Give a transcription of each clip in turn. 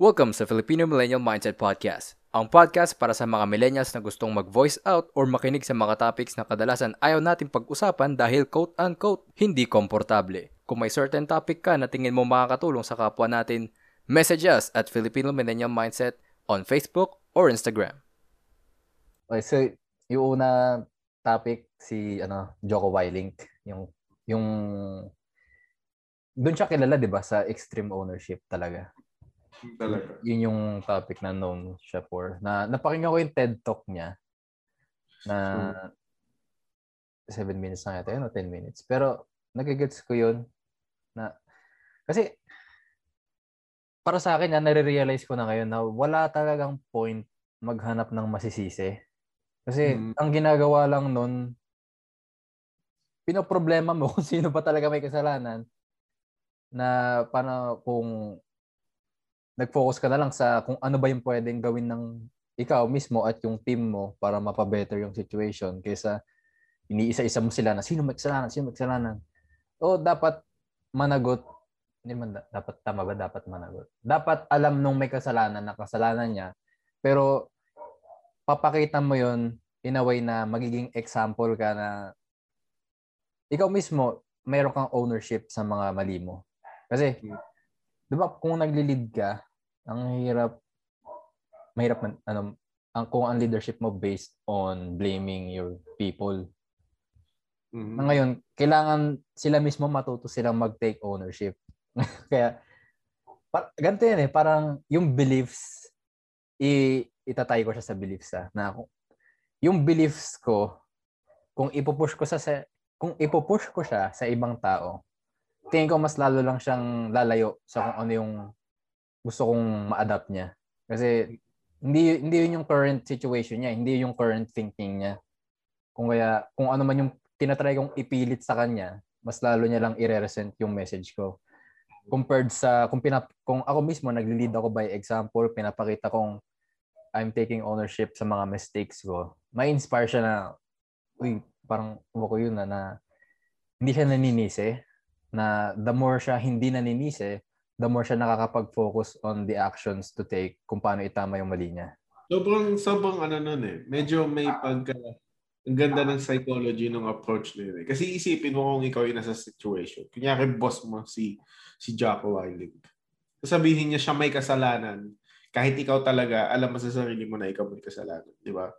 Welcome sa Filipino Millennial Mindset Podcast, ang podcast para sa mga millennials na gustong mag-voice out or makinig sa mga topics na kadalasan ayaw natin pag-usapan dahil quote-unquote hindi komportable. Kung may certain topic ka na tingin mo makakatulong sa kapwa natin, message us at Filipino Millennial Mindset on Facebook or Instagram. Okay, so yung una topic si ano Joko Wilink, yung yung doon siya kilala 'di ba sa extreme ownership talaga. Talaga. Yun yung topic na known siya for. Na napakinggan ko yung TED Talk niya na 7 minutes na yata yun o 10 minutes. Pero nagigets ko yun na kasi para sa akin, yan, nare-realize ko na ngayon na wala talagang point maghanap ng masisisi. Kasi Mm. ang ginagawa lang nun, pinoproblema mo kung sino ba talaga may kasalanan na paano kung nag-focus ka na lang sa kung ano ba yung pwedeng gawin ng ikaw mismo at yung team mo para mapabetter yung situation kaysa iniisa-isa mo sila na sino may kasalanan, sino may kasalanan. O dapat managot, hindi man da- dapat tama ba dapat managot. Dapat alam nung may kasalanan na kasalanan niya, pero papakita mo yon in a way na magiging example ka na ikaw mismo mayroon kang ownership sa mga mali mo. Kasi, di ba kung nagli-lead ka, ang hirap, mahirap man, ano, ang, kung ang leadership mo based on blaming your people. Mhm. Na ngayon, kailangan sila mismo matuto silang mag-take ownership. Kaya, par- ganito yan eh, parang yung beliefs, i itatay ko siya sa beliefs ah, na kung- yung beliefs ko, kung ipupush ko sa, sa kung ipupush ko siya sa ibang tao, tingin ko mas lalo lang siyang lalayo sa kung ano yung gusto kong ma-adapt niya. Kasi hindi hindi yun yung current situation niya, hindi yun yung current thinking niya. Kung kaya kung ano man yung tinatry kong ipilit sa kanya, mas lalo niya lang i-resent yung message ko. Compared sa kung pinap kung ako mismo nagli-lead ako by example, pinapakita kong I'm taking ownership sa mga mistakes ko. May inspire siya na uy, parang ko yun na, na hindi siya naninisi na the more siya hindi naninisi, the more siya nakakapag-focus on the actions to take kung paano itama yung mali niya. Sobrang, sobrang ano nun eh. Medyo may pagka... Ang ganda ng psychology ng approach na eh. Kasi isipin mo kung ikaw yung nasa situation. Kunyari, boss mo si si Jocko Willing. Sasabihin niya siya may kasalanan. Kahit ikaw talaga, alam mo sa sarili mo na ikaw may kasalanan. Di ba?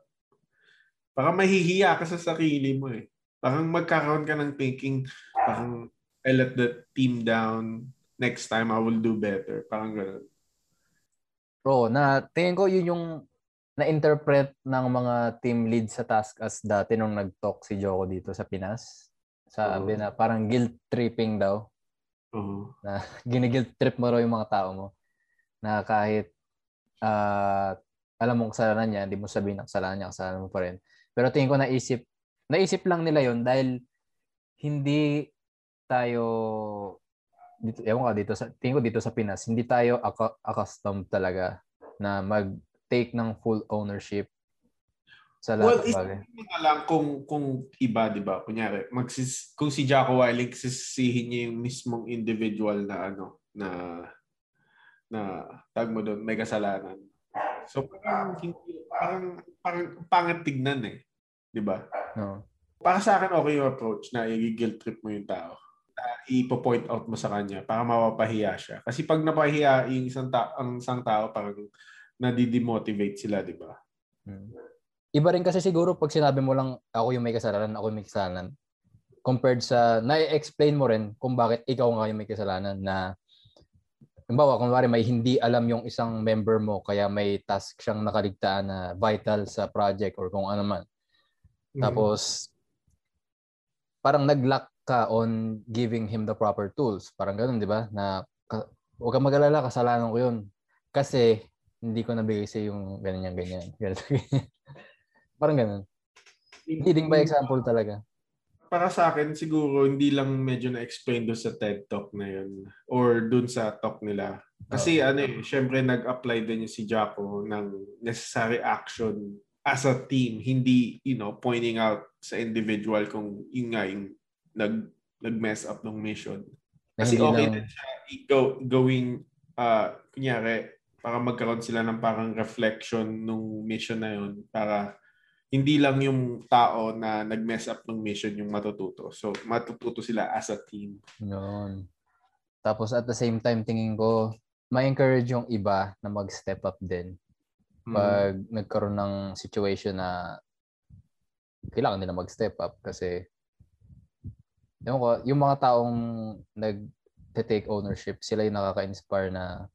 Parang mahihiya ka sa sarili mo eh. Parang magkakaroon ka ng thinking, parang I let the team down. Next time, I will do better. Parang gano'n. Bro, na tingin ko yun yung na-interpret ng mga team lead sa task as dati nung nag-talk si Joko dito sa Pinas. Sabi Oo. na parang guilt tripping daw. Oo. na ginigilt trip mo raw yung mga tao mo na kahit ah, alam mong kasalanan niya, hindi mo sabihin na kasalanan niya, kasalanan mo pa rin. Pero tingin ko naisip, naisip lang nila yon dahil hindi tayo dito, ewan ka dito sa tingin ko dito sa Pinas, hindi tayo accu- accustomed talaga na mag-take ng full ownership sa Well, lahat ng bagay. mo na lang kung, kung iba, di ba? Kunyari, magsis, kung si Jocko Willing, sisihin niya yung mismong individual na ano, na, na, tag mo doon, may kasalanan. So, parang, parang, parang pangit tignan eh. Di ba? No. Para sa akin, okay yung approach na i-guilt trip mo yung tao. Ipo-point out mo sa kanya para mapapahiya siya. Kasi pag napahiya yung isang, ta- ang isang tao, parang nadidemotivate sila, di ba? Hmm. Iba rin kasi siguro pag sinabi mo lang ako yung may kasalanan, ako yung may kasalanan. Compared sa, na-explain mo rin kung bakit ikaw nga yung may kasalanan na Halimbawa, kung wari may hindi alam yung isang member mo kaya may task siyang nakaligtaan na vital sa project or kung ano man. Tapos, parang nag-lack ka on giving him the proper tools. Parang ganun, di ba? Na, ka- huwag kang mag-alala, kasalanan ko yun. Kasi, hindi ko nabigay sa yung ganyan, ganyan. ganyan, ganyan. parang ganun. Leading by example talaga. para sa akin, siguro, hindi lang medyo na-explain doon sa TED Talk na yun or doon sa talk nila. Kasi ano eh, syempre nag-apply din yung si Jaco ng necessary action as a team, hindi, you know, pointing out sa individual kung yun nga yung nag, nag-mess up ng mission. Na Kasi hindi okay lang- din siya i- go, going, uh, kunyari, para magkaroon sila ng parang reflection nung mission na yun para hindi lang yung tao na nag-mess up ng mission yung matututo. So, matututo sila as a team. Yun. Tapos at the same time, tingin ko, ma-encourage yung iba na mag-step up din. Mm. Pag nagkaroon ng situation na kailangan nila mag-step up kasi yung, yung mga taong nag-take ownership, sila yung nakaka-inspire na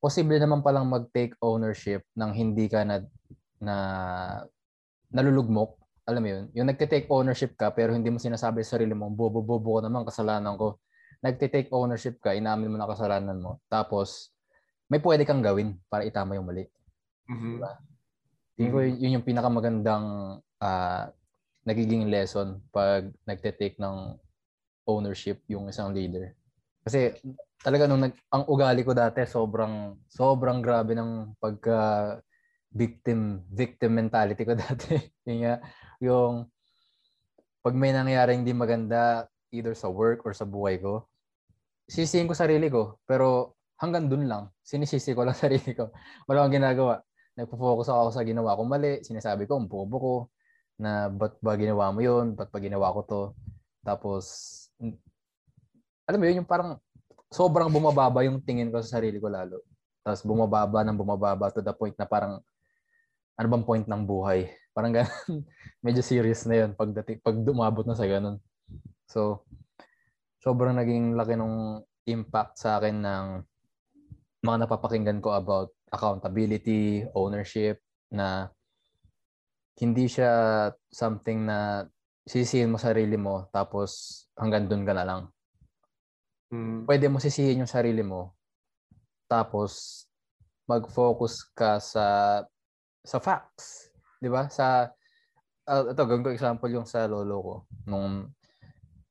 posible naman palang mag-take ownership ng hindi ka na, na nalulugmok. Alam mo yun? Yung nagte-take ownership ka pero hindi mo sinasabi sa sarili mo, bobo-bobo ko naman, kasalanan ko. Nagte-take ownership ka, inamin mo na kasalanan mo. Tapos, may pwede kang gawin para itama yung mali. Mhm. Tingin ko yun, yun yung pinakamagandang ah, nagiging lesson pag nagte-take ng ownership yung isang leader. Kasi talaga nung nag, ang ugali ko dati sobrang sobrang grabe ng pagka victim victim mentality ko dati. yung yung pag may nangyari hindi maganda either sa work or sa buhay ko, sisihin ko sarili ko. Pero hanggang dun lang, sinisisi ko lang sarili ko. Wala akong ginagawa. Nagpo-focus ako sa ginawa ko mali. Sinasabi ko, ang bobo ko na ba't ba ginawa mo yun? Ba't ba ginawa ko to? Tapos, alam mo yun, yung parang sobrang bumababa yung tingin ko sa sarili ko lalo. Tapos bumababa ng bumababa to the point na parang ano bang point ng buhay? Parang ganun. Medyo serious na yun pag, pag dumabot na sa ganun. So, sobrang naging laki ng impact sa akin ng mga napapakinggan ko about accountability, ownership, na hindi siya something na sisihin mo sarili mo tapos hanggang dun ka na lang. Mm. Pwede mo sisihin yung sarili mo tapos mag-focus ka sa sa facts, 'di ba? Sa uh, ito gawin ko example yung sa lolo ko nung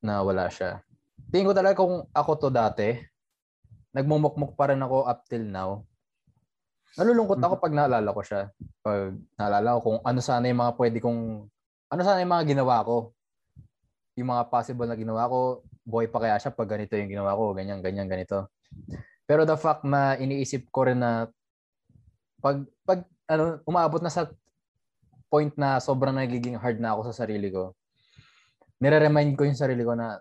nawala siya. Tingin ko talaga kung ako to dati, nagmumukmuk pa rin ako up till now. Nalulungkot ako pag naalala ko siya. Pag naalala ko kung ano sana yung mga pwede kong, ano sana yung mga ginawa ko. Yung mga possible na ginawa ko, boy pa kaya siya pag ganito yung ginawa ko, ganyan, ganyan, ganito. Pero the fact na iniisip ko rin na pag, pag ano, umabot na sa point na sobrang nagiging hard na ako sa sarili ko, nire-remind ko yung sarili ko na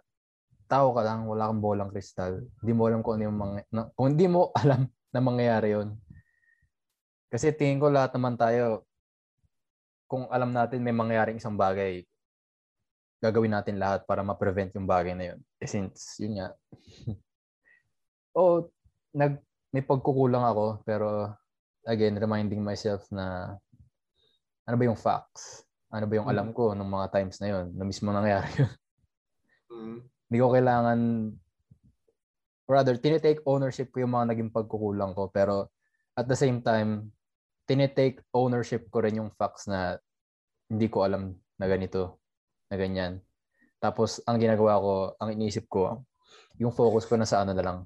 tao ka lang, wala kang bolang kristal. Hindi mo alam kung ano yung mga, na, kung hindi mo alam na mangyayari yon kasi tingin ko lahat naman tayo, kung alam natin may mangyaring isang bagay, gagawin natin lahat para ma-prevent yung bagay na yun. Eh, since, yun nga. oh, nag, may pagkukulang ako, pero again, reminding myself na ano ba yung facts? Ano ba yung alam ko nung mga times na yun? Na mismo nangyari yun. Mm. Hindi ko kailangan rather, tinitake ownership ko yung mga naging pagkukulang ko. Pero at the same time, tinitake ownership ko rin yung facts na hindi ko alam na ganito, na ganyan. Tapos, ang ginagawa ko, ang iniisip ko, yung focus ko na sa ano na lang,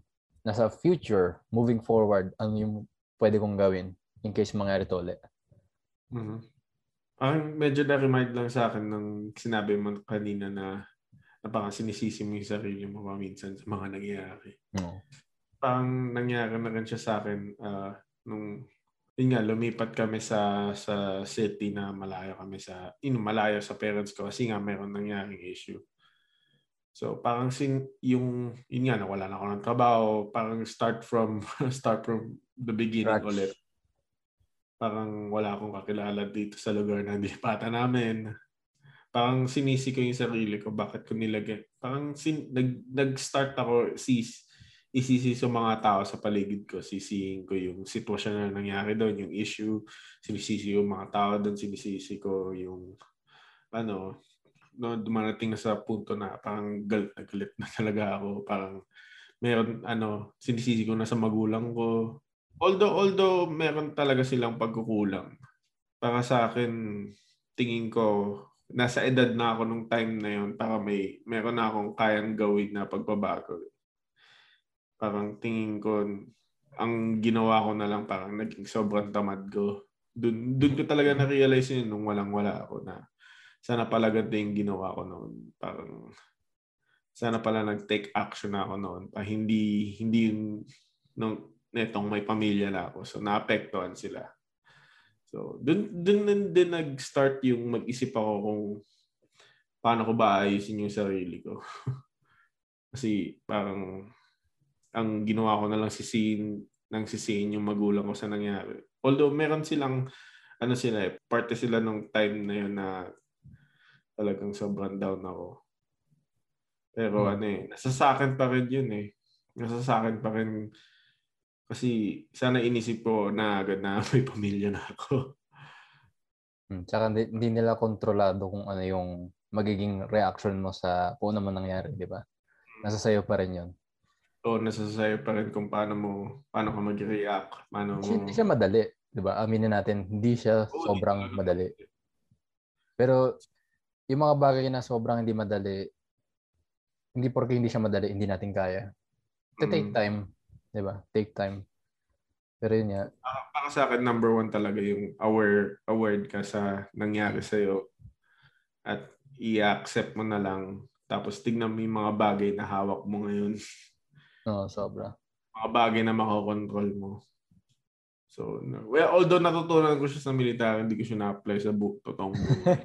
nasa future, moving forward, ano yung pwede kong gawin in case mangyari to ulit. Mm-hmm. Ang medyo na-remind lang sa akin ng sinabi mo kanina na na parang sinisisi mo yung sarili mo minsan sa mga nangyayari. No. Parang nangyari na rin siya sa akin uh, nung yun nga, lumipat kami sa sa city na malayo kami sa, yun, malayo sa parents ko kasi nga meron nangyaring issue. So parang sin, yung, yun nga, nawala na ako ng trabaho, parang start from, start from the beginning Scratch. ulit. Parang wala akong kakilala dito sa lugar na pata namin. Parang sinisi ko yung sarili ko, bakit ko nilagay. Parang sin, nag, nag-start ako, sis, isisi sa mga tao sa paligid ko. Sisihin ko yung sitwasyon na nangyari doon, yung issue. Sinisisi yung mga tao doon, sinisisi ko yung ano, no, dumarating na sa punto na parang galit na galit na talaga ako. Parang meron, ano, sinisisi ko na sa magulang ko. Although, although meron talaga silang pagkukulang. Para sa akin, tingin ko, nasa edad na ako nung time na yon para may meron na akong kayang gawin na pagbabago parang tingin ko, ang ginawa ko na lang parang naging sobrang tamad ko. Dun, dun ko talaga na-realize yun nung walang-wala ako na sana pala ganito yung ginawa ko noon. Parang sana pala nag-take action na ako noon. Pa hindi hindi yung nung netong may pamilya na ako. So, naapektuhan sila. So, dun, dun, dun din nag-start yung mag-isip ako kung paano ko ba ayusin yung sarili ko. Kasi parang ang ginawa ko na lang sisihin nang sisihin yung magulang ko sa nangyari. Although meron silang ano sila eh, parte sila nung time na yun na talagang sobrang down ako. Pero hmm. ano eh, nasa sa akin pa rin yun eh. Nasa sa akin pa rin kasi sana inisip ko na agad na may pamilya na ako. Hmm, tsaka hindi, hindi nila kontrolado kung ano yung magiging reaction mo sa kung ano man nangyari, di ba? Nasa sayo pa rin yun. Oo, nasa sayo pa rin kung paano mo, paano ka mag-react. Paano mo... Hindi siya madali, di ba? Aminin natin, hindi siya Oo, sobrang hindi madali. Pero yung mga bagay na sobrang hindi madali, hindi porque hindi siya madali, hindi natin kaya. To take mm. time, 'Di ba? Take time. Pero yun nga. Uh, para sa akin, number one talaga yung aware, aware ka sa nangyari sa'yo at i-accept mo na lang. Tapos tignan mo yung mga bagay na hawak mo ngayon. Oo, oh, sobra. Mga bagay na makokontrol mo. So, well, although natutunan ko siya sa military, hindi ko siya na-apply sa bu- totoong buhay.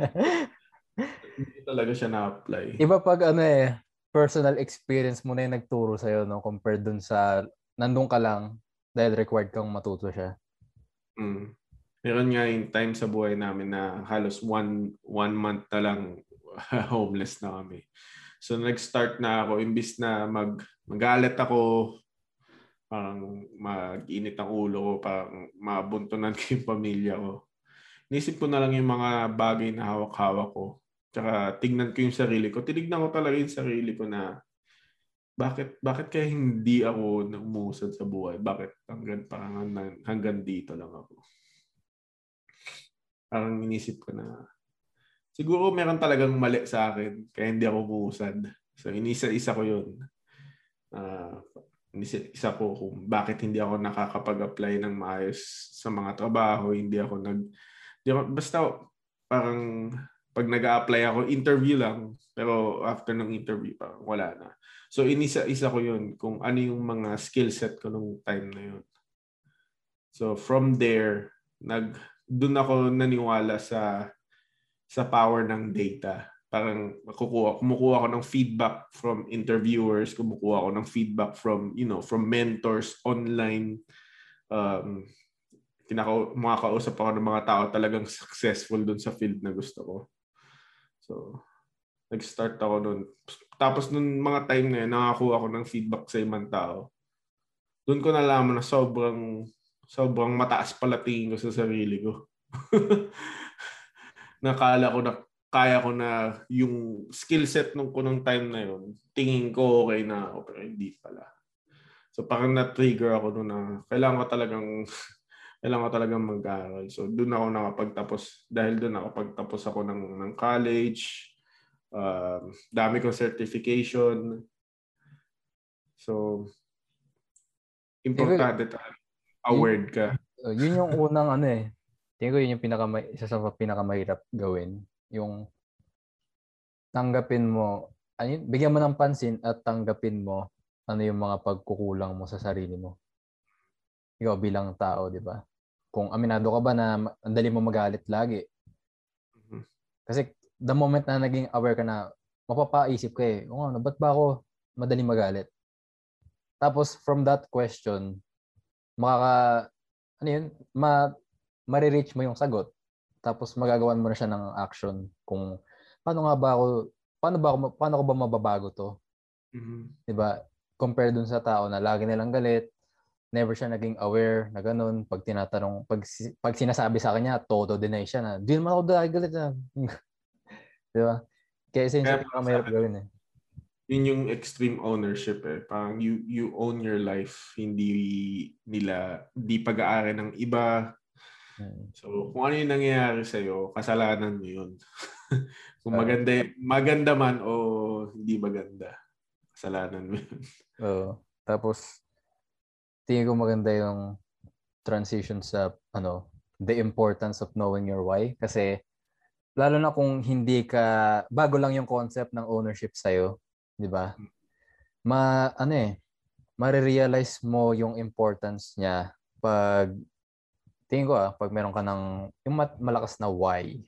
hindi talaga siya na-apply. Iba pag ano eh, personal experience mo na yung nagturo sa'yo, no? Compared dun sa nandun ka lang dahil required kang matuto siya. Mm. Meron nga yung time sa buhay namin na halos one, one month na lang homeless na kami. So nag-start na ako, imbis na mag, magalit ako, parang mag-init ang ulo ko, parang mabuntunan ko yung pamilya ko. Nisip ko na lang yung mga bagay na hawak-hawak ko. Tsaka tignan ko yung sarili ko. Tinignan ko talaga yung sarili ko na bakit bakit kaya hindi ako umusad sa buhay? Bakit hanggang parang hanggang dito lang ako? Parang inisip ko na siguro meron talagang mali sa akin kaya hindi ako umusad. So inisa-isa ko 'yun. Uh, isa ko kung bakit hindi ako nakakapag-apply ng maayos sa mga trabaho, hindi ako nag di ako, basta parang pag nag-apply ako, interview lang, pero after ng interview, parang wala na. So inisa-isa ko yun kung ano yung mga skill set ko nung time na yun. So from there, nag doon ako naniwala sa sa power ng data. Parang kukuha, kumukuha ako ng feedback from interviewers, kumukuha ako ng feedback from, you know, from mentors online. Um, kinaka mga kausap ako ng mga tao talagang successful doon sa field na gusto ko. So, nag-start ako noon. Tapos nung mga time na yun, nakakuha ako ng feedback sa ibang tao. Doon ko nalaman na sobrang sobrang mataas pala tingin ko sa sarili ko. Nakala ko na kaya ko na yung skill set nung ko nung time na yun, tingin ko okay na ako, pero hindi pala. So parang na-trigger ako doon na kailangan ko talagang kailangan ko talagang mag-aaral. So doon ako nakapagtapos dahil doon ako pagtapos ako ng ng college, uh, dami kong certification. So, importante talaga. Aware ka. Yun yung unang ano eh. Tingin ko yun yung pinaka isa sa pinakamahirap gawin. Yung tanggapin mo, ano yun, bigyan mo ng pansin at tanggapin mo ano yung mga pagkukulang mo sa sarili mo. Ikaw bilang tao, di ba? Kung aminado ka ba na ang dali mo magalit lagi. Mm-hmm. Kasi the moment na naging aware ka na, mapapaisip ka eh, oh, ano, ba't ba ako madaling magalit? Tapos from that question, makaka, ano yun, ma, marireach mo yung sagot. Tapos magagawan mo na siya ng action kung paano nga ba ako, paano ba ako, paano ko ba mababago to? Mm-hmm. 'Di ba? Compare dun sa tao na lagi nilang galit, never siya naging aware na ganun. Pag tinatanong, pag, pag sinasabi sa kanya, todo deny siya na, di naman ako dahil galit na. Di ba? Kaya isa yung sa mahirap gawin eh. Yun yung extreme ownership eh. Parang you, you own your life. Hindi nila, hindi pag-aari ng iba. Hmm. So, kung ano yung nangyayari sa'yo, kasalanan mo yun. kung maganda, maganda man o hindi maganda, kasalanan mo yun. Oo. Tapos, tingin ko maganda yung transition sa ano the importance of knowing your why kasi lalo na kung hindi ka bago lang yung concept ng ownership sa iyo, 'di ba? Ma ano eh marirealize mo yung importance niya pag tingin ko ah, pag meron ka ng yung mat- malakas na why.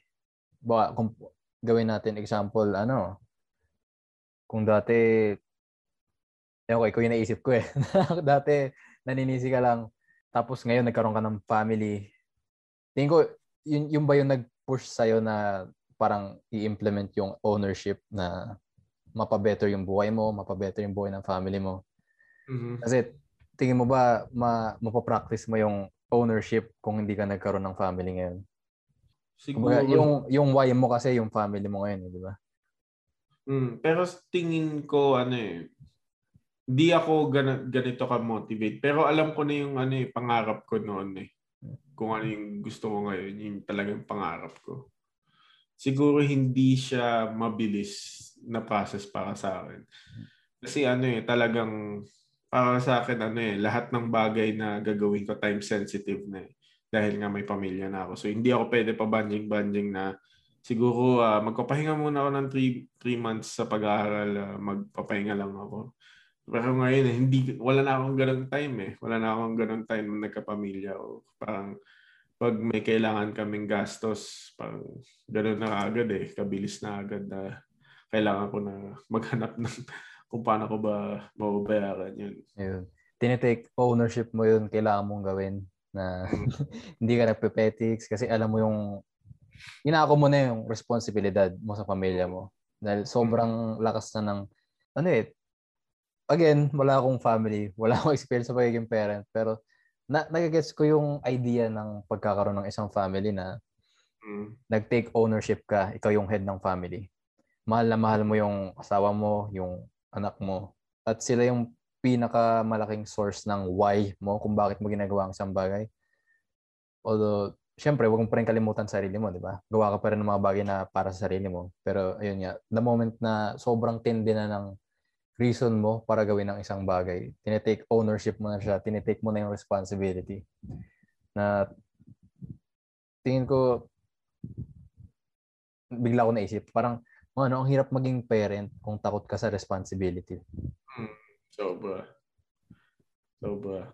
Baka kung gawin natin example, ano, kung dati, okay, ko yung naisip ko eh. dati, naninisi ka lang, tapos ngayon nagkaroon ka ng family. Tingin ko, yun, yun ba yung nag-push sa'yo na parang i-implement yung ownership na mapabetter yung buhay mo, mapabetter yung buhay ng family mo. Mhm. Kasi tingin mo ba ma mapapractice mo yung ownership kung hindi ka nagkaroon ng family ngayon? Siguro, Kumbaga, yung yung why mo kasi yung family mo ngayon, eh, di ba? Mm, pero tingin ko, ano eh, di ako gana, ganito ka-motivate. Pero alam ko na yung ano eh, pangarap ko noon eh. Kung ano yung gusto ko ngayon, yung talagang pangarap ko. Siguro hindi siya mabilis na process para sa akin. Kasi ano eh, talagang para sa akin ano eh, lahat ng bagay na gagawin ko time sensitive na eh. Dahil nga may pamilya na ako. So hindi ako pwede pa banjing-banjing na siguro ah, magpapahinga muna ako ng 3 months sa pag-aaral, ah, magpapahinga lang ako. Pero ngayon, eh, hindi, wala na akong ganong time eh. Wala na akong ganong time na nagkapamilya. O parang pag may kailangan kaming gastos, parang gano'n na agad eh. Kabilis na agad na kailangan ko na maghanap ng kung paano ko ba mababayaran yun. Yun. Tinitake ownership mo yun, kailangan mong gawin na hindi ka nagpe-petics kasi alam mo yung inaako mo na yung responsibilidad mo sa pamilya mo. Dahil sobrang lakas na ng ano eh, again, wala akong family, wala akong experience sa pagiging parent, pero na nagigets ko yung idea ng pagkakaroon ng isang family na Mm. nag-take ownership ka, ikaw yung head ng family. Mahal na mahal mo yung asawa mo, yung anak mo. At sila yung pinakamalaking source ng why mo kung bakit mo ginagawa ang isang bagay. Although, syempre, huwag mo pa rin kalimutan sa sarili mo, di ba? Gawa ka pa rin ng mga bagay na para sa sarili mo. Pero, ayun nga, the moment na sobrang tindi na ng reason mo para gawin ang isang bagay, tinitake ownership mo na siya, tinitake mo na yung responsibility. Na tingin ko, bigla ko naisip, parang, ano, ang hirap maging parent kung takot ka sa responsibility. Sobra. Sobra.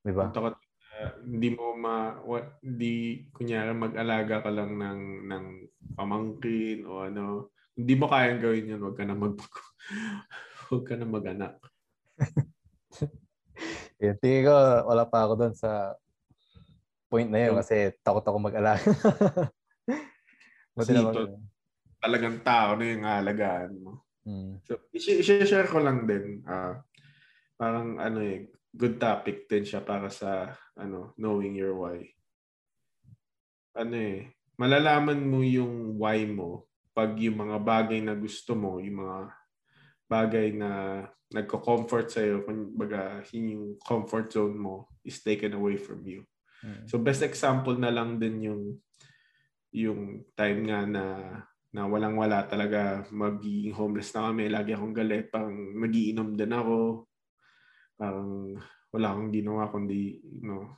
Di ba? Kung takot ka, hindi mo ma what, hindi kunyari mag-alaga ka lang ng ng pamangkin o ano, hindi mo kayang gawin 'yun, wag ka na mag wag ka na mag-anak. Eh, tingin ko, wala pa ako doon sa point na yun kasi takot ako mag-alaga. Buti naman. Talagang tao na yung alagaan mo. Mm. So, i-share ko lang din. ah parang ano eh, good topic din siya para sa ano, knowing your why. Ano eh, malalaman mo yung why mo pag yung mga bagay na gusto mo, yung mga bagay na nagko-comfort sa'yo, kumbaga yun yung comfort zone mo is taken away from you. Mm. So best example na lang din yung yung time nga na na walang wala talaga magiging homeless na kami lagi akong galit parang magiinom din ako parang wala akong ginawa kundi you know,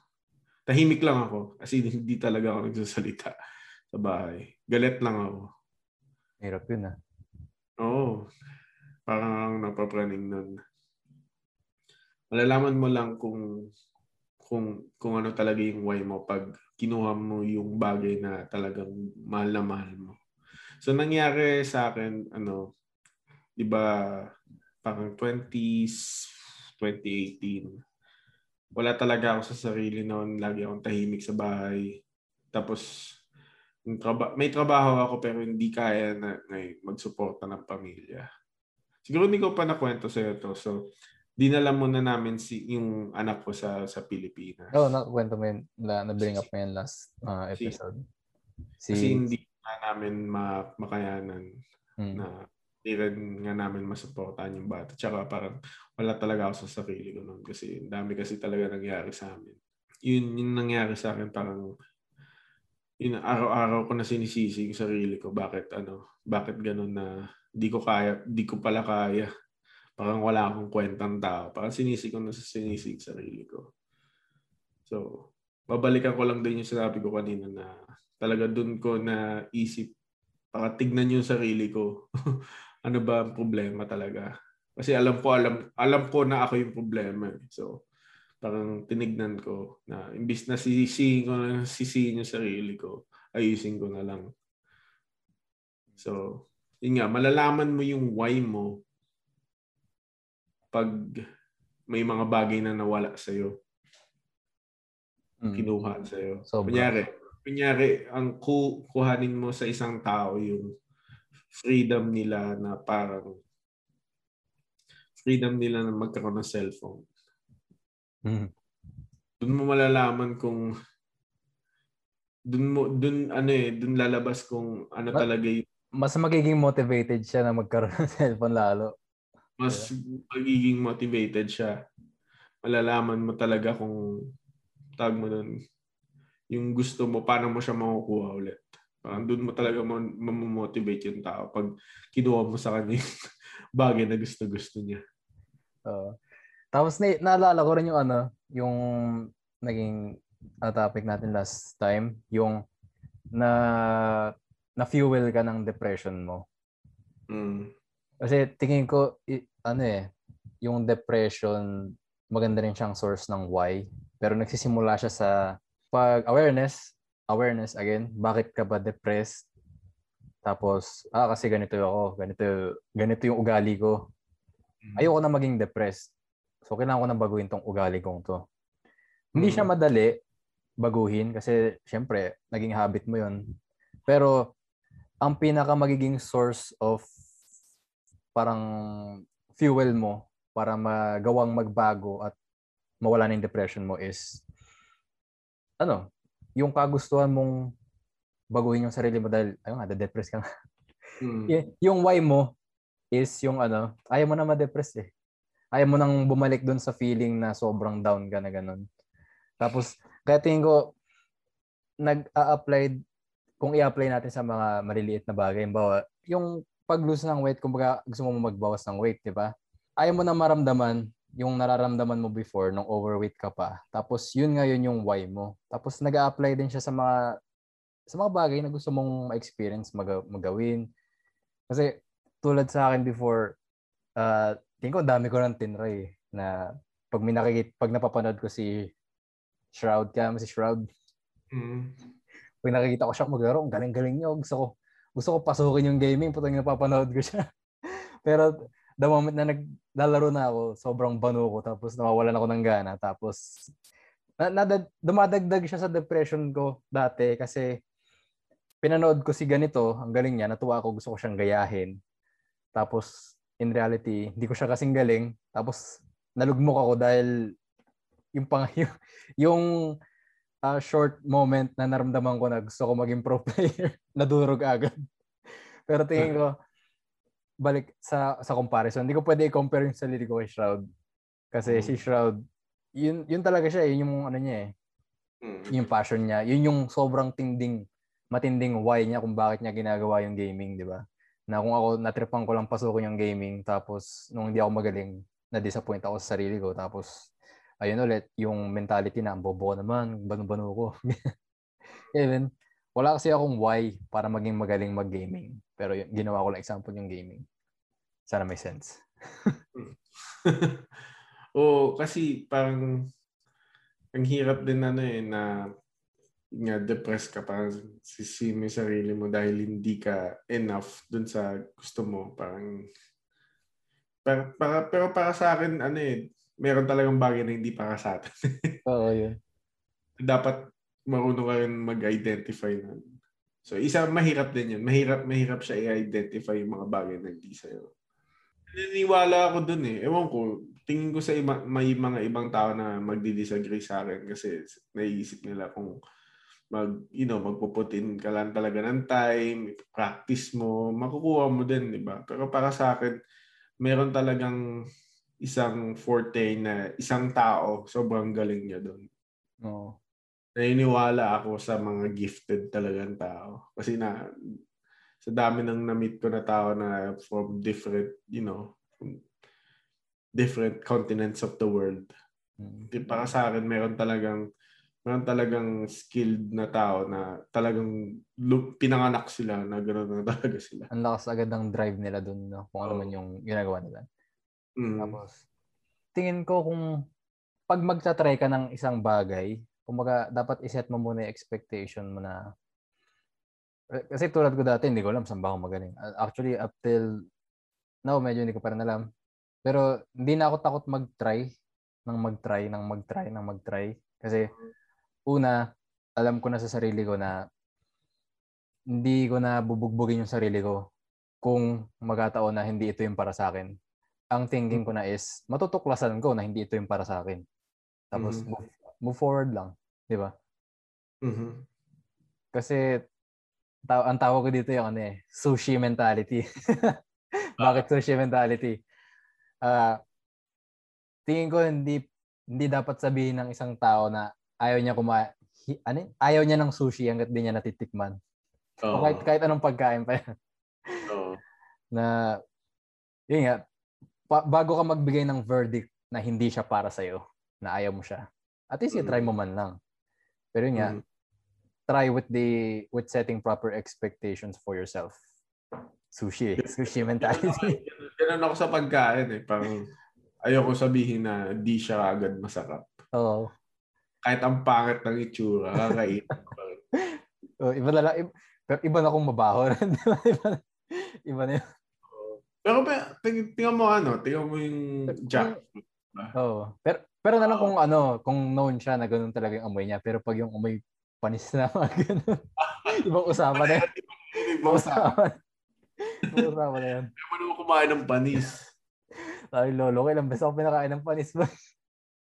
tahimik lang ako as in hindi talaga ako nagsasalita sa bahay galit lang ako Hirap yun ah. Oo. Parang ang napapraning nun. Malalaman mo lang kung kung kung ano talaga yung why mo pag kinuha mo yung bagay na talagang mahal na mahal mo. So nangyari sa akin ano, 'di ba parang 20s 2018 wala talaga ako sa sarili noon. Lagi akong tahimik sa bahay. Tapos, yung traba- may trabaho ako pero hindi kaya na, na magsuporta ng pamilya. Siguro hindi ko pa nakwento sa'yo to. So, dinala muna namin si yung anak ko sa sa Pilipinas. Oo, oh, nakwento mo yun, na, na-bring up mo yun last uh, episode. Si, Kasi hindi na namin ma- makayanan Mm. na hindi rin nga namin masuportahan yung bata. Tsaka parang wala talaga ako sa sarili ko noon kasi dami kasi talaga nangyari sa amin. Yun yung nangyari sa akin parang yun, araw-araw ko na sinisisi yung sarili ko. Bakit ano, bakit ganun na di ko kaya, di ko pala kaya. Parang wala akong kwentang tao. Parang sinisi ko na sa sinisi yung sarili ko. So, babalikan ko lang din yung sinabi ko kanina na talaga dun ko na isip, para tignan yung sarili ko. ano ba ang problema talaga? Kasi alam ko, alam, alam ko na ako yung problema. eh. So, parang tinignan ko na imbis na sisihin ko na sisihin yung sarili ko, ayusin ko na lang. So, yun nga, malalaman mo yung why mo pag may mga bagay na nawala sa'yo, Mm. kinuha sa'yo. Sobra. Kunyari, kunyari, ang ku, kuhanin mo sa isang tao yung freedom nila na parang freedom nila na magkaroon ng cellphone. Mm. Doon mo malalaman kung doon mo doon ano eh doon lalabas kung ano Ma- talaga yung Mas magiging motivated siya na magkaroon ng cellphone lalo. mas magiging motivated siya. Malalaman mo talaga kung tag mo doon yung gusto mo, paano mo siya makukuha ulit. Parang doon mo talaga mo- mamomotivate yung tao pag kinuha mo sa kanya yung bagay na gusto-gusto niya. Oo. tapos na, naalala ko rin yung ano, yung naging uh, topic natin last time, yung na na fuel ka ng depression mo. Mm. Kasi tingin ko i- ano eh, yung depression maganda rin siyang source ng why, pero nagsisimula siya sa pag awareness, awareness again, bakit ka ba depressed? Tapos, ah kasi ganito ako, ganito ganito yung ugali ko. ayoko na maging depressed. So, kailangan ko na baguhin tong ugali kong to. Hindi siya Mm. madali baguhin kasi, syempre, naging habit mo yon Pero, ang pinaka magiging source of parang fuel mo para magawang magbago at mawala na yung depression mo is ano, yung kagustuhan mong baguhin yung sarili mo dahil, ayun nga, depress ka nga. Mm. Y- yung why mo is yung ano, ayaw mo na ma-depress eh. Ayaw mo nang bumalik doon sa feeling na sobrang down ka na ganun. Tapos, kaya tingin ko, nag-a-apply, kung i-apply natin sa mga maliliit na bagay, bawa, yung pag-lose ng weight, kumbaga gusto mo magbawas ng weight, di ba? Ayaw mo na maramdaman yung nararamdaman mo before nung overweight ka pa. Tapos yun ngayon yung why mo. Tapos nag-a-apply din siya sa mga sa mga bagay na gusto mong ma-experience, mag- magawin. Kasi tulad sa akin before, uh, tingin ko dami ko ng tinry eh, na pag may nakikita, pag napapanood ko si Shroud, mo si Shroud, Mm. pag nakikita ko siya maglaro, ang galing-galing niya. Gusto ko, gusto ko pasukin yung gaming, putang napapanood ko siya. Pero the moment na naglalaro na ako, sobrang bano ko, tapos nawawalan ako ng gana, tapos na, nadad, dumadagdag siya sa depression ko dati kasi pinanood ko si ganito, ang galing niya, natuwa ako, gusto ko siyang gayahin. Tapos, in reality, hindi ko siya kasing galing. Tapos, nalugmok ako dahil yung pang yung, yung ah, short moment na naramdaman ko na gusto ko maging pro player, nadurog agad. Pero tingin ko, balik sa sa comparison, hindi ko pwede i-compare yung sarili ko kay Shroud. Kasi Mm. si Shroud, yun, yun talaga siya, eh, yun yung ano niya eh, Mm. yung passion niya. Yun yung sobrang tinding, matinding why niya kung bakit niya ginagawa yung gaming, di ba? Na kung ako, natripan ko lang pasukin yung gaming, tapos nung hindi ako magaling, na-disappoint ako sa sarili ko. Tapos, ayun ulit, yung mentality na, bobo naman, banu-banu ko. Even, wala kasi akong why para maging magaling mag-gaming. Pero yun, ginawa ko lang example yung gaming. Sana may sense. Oo, kasi parang ang hirap din ano eh na nga depressed ka parang sisi mo sarili mo dahil hindi ka enough dun sa gusto mo parang para, para, pero para sa akin ano eh meron talagang bagay na hindi para sa atin Oo, yun. dapat marunong ka rin mag-identify na so isa mahirap din yun mahirap mahirap siya i-identify yung mga bagay na hindi sa'yo naniniwala ako dun eh. Ewan ko, tingin ko sa iba, may mga ibang tao na magdi-disagree sa akin kasi naiisip nila kung mag, you know, magpuputin ka lang talaga ng time, practice mo, makukuha mo din, di ba? Pero para sa akin, meron talagang isang forte na isang tao, sobrang galing niya doon. Oo. Naniniwala ako sa mga gifted talagang tao. Kasi na, sa dami ng na-meet ko na tao na from different, you know, different continents of the world. Mm. Di para sa akin, meron talagang meron talagang skilled na tao na talagang pinanganak sila na gano'n na talaga sila. Ang lakas agad ng drive nila dun, no? kung ano Oo. man yung ginagawa nila. Mm. Tapos, tingin ko kung pag magta-try ka ng isang bagay, kumbaga dapat iset mo muna yung expectation mo na kasi tulad ko dati, hindi ko alam saan ba ako magaling. Actually, up till now, medyo hindi ko pa rin alam. Pero hindi na ako takot mag-try nang mag-try, nang mag-try, nang mag-try. Kasi una, alam ko na sa sarili ko na hindi ko na bubugbugin yung sarili ko kung magkataon na hindi ito yung para sa akin. Ang thinking ko na is, matutuklasan ko na hindi ito yung para sa akin. Tapos, Mhm. Move, forward lang. Di ba? Mhm. Kasi, ta- ang tawag ko dito yung ano eh, sushi mentality. Bakit sushi mentality? Ah, tingin ko hindi hindi dapat sabihin ng isang tao na ayaw niya kumain ano, yun? ayaw niya ng sushi hangga't di niya natitikman. O Oo. kahit, kahit anong pagkain pa yan. Oo. na yun nga, pa- bago ka magbigay ng verdict na hindi siya para sa'yo, na ayaw mo siya, at least Mm. i-try mo man lang. Pero yun nga, Mhm. try with the with setting proper expectations for yourself. Sushi, eh. sushi mentality. Ganun- Ganun ako sa pagkain eh. Parang ayoko sabihin na di siya agad masarap. Oo. Kahit ang pangit ng itsura, kakain. Oh, iba na lang, iba, iba na kung mabaho. Iba, na- iba na yun. Pero tingnan mo ano, tingnan mo yung jackfruit. Oo. Pero, pero na lang kung ano, kung known siya na ganun talaga yung amoy niya. Pero pag yung amoy panis na mga ganun, ibang usapan na yun. Ibang Ibang sa usapan. Ibang usapan na yun. Ayaw mo kumain ng panis. Sabi lolo ko, ilang beses ako pinakain ng panis ba?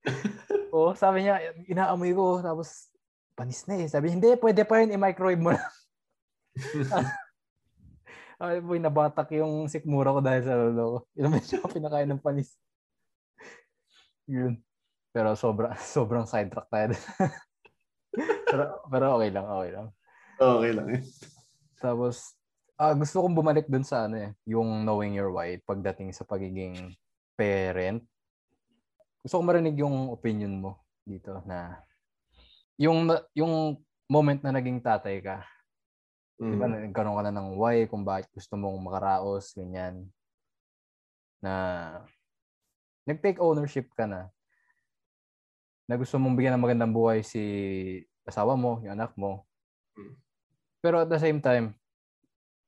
Oo, sabi niya, inaamoy ko, tapos panis na eh. Sabi, hindi, pwede pa yun, i-microwave mo lang. Ay, boy, nabatak yung sikmura ko dahil sa lolo ko. Ilang beses ako pinakain ng panis. Yun. Pero sobra, sobrang sidetrack tayo. pero, pero okay lang, okay lang. Okay lang eh. Tapos, ah gusto kong bumalik dun sa ano eh, yung knowing your why pagdating sa pagiging parent. Gusto ko marinig yung opinion mo dito na yung yung moment na naging tatay ka, Mm. nagkaroon ka na ng why kung bakit gusto mong makaraos, ganyan. Na nag-take ownership ka na na gusto mong bigyan ng magandang buhay si asawa mo, yung anak mo. Mm. Pero at the same time,